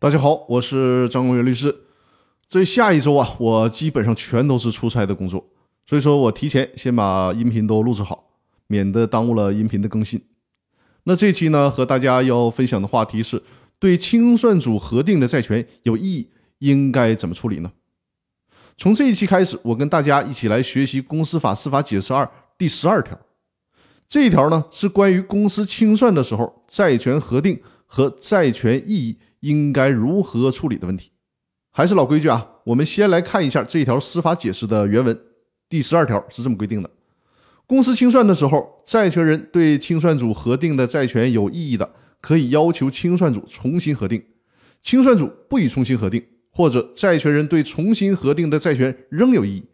大家好，我是张公元律师。这下一周啊，我基本上全都是出差的工作，所以说我提前先把音频都录制好，免得耽误了音频的更新。那这期呢，和大家要分享的话题是对清算组核定的债权有异议，应该怎么处理呢？从这一期开始，我跟大家一起来学习《公司法司法解释二》第十二条。这一条呢，是关于公司清算的时候债权核定和债权异议应该如何处理的问题。还是老规矩啊，我们先来看一下这条司法解释的原文。第十二条是这么规定的：公司清算的时候，债权人对清算组核定的债权有异议的，可以要求清算组重新核定；清算组不予重新核定。或者债权人对重新核定的债权仍有异议，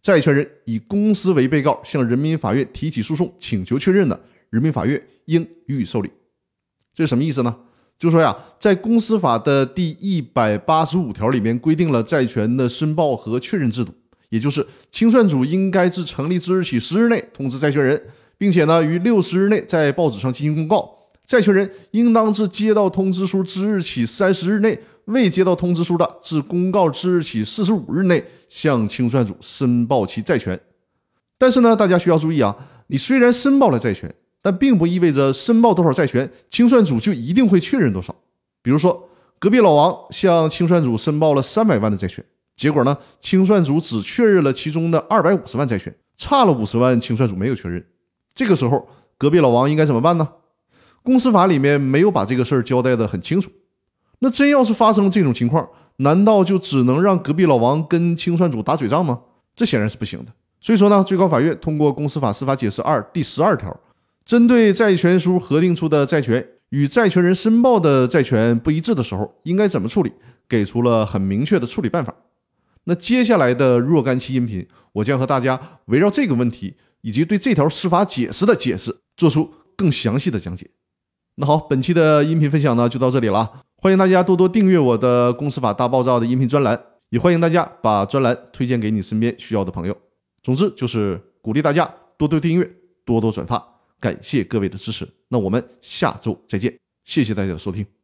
债权人以公司为被告向人民法院提起诉讼请求确认的，人民法院应予以受理。这是什么意思呢？就说呀，在公司法的第一百八十五条里面规定了债权的申报和确认制度，也就是清算组应该自成立之日起十日内通知债权人，并且呢于六十日内在报纸上进行公告。债权人应当自接到通知书之日起三十日内，未接到通知书的，自公告之日起四十五日内向清算组申报其债权。但是呢，大家需要注意啊，你虽然申报了债权，但并不意味着申报多少债权，清算组就一定会确认多少。比如说，隔壁老王向清算组申报了三百万的债权，结果呢，清算组只确认了其中的二百五十万债权，差了五十万，清算组没有确认。这个时候，隔壁老王应该怎么办呢？公司法里面没有把这个事儿交代的很清楚，那真要是发生这种情况，难道就只能让隔壁老王跟清算组打嘴仗吗？这显然是不行的。所以说呢，最高法院通过公司法司法解释二第十二条，针对债权书核定出的债权与债权人申报的债权不一致的时候，应该怎么处理，给出了很明确的处理办法。那接下来的若干期音频，我将和大家围绕这个问题以及对这条司法解释的解释，做出更详细的讲解。那好，本期的音频分享呢就到这里了。欢迎大家多多订阅我的《公司法大爆炸》的音频专栏，也欢迎大家把专栏推荐给你身边需要的朋友。总之就是鼓励大家多多订阅，多多转发，感谢各位的支持。那我们下周再见，谢谢大家的收听。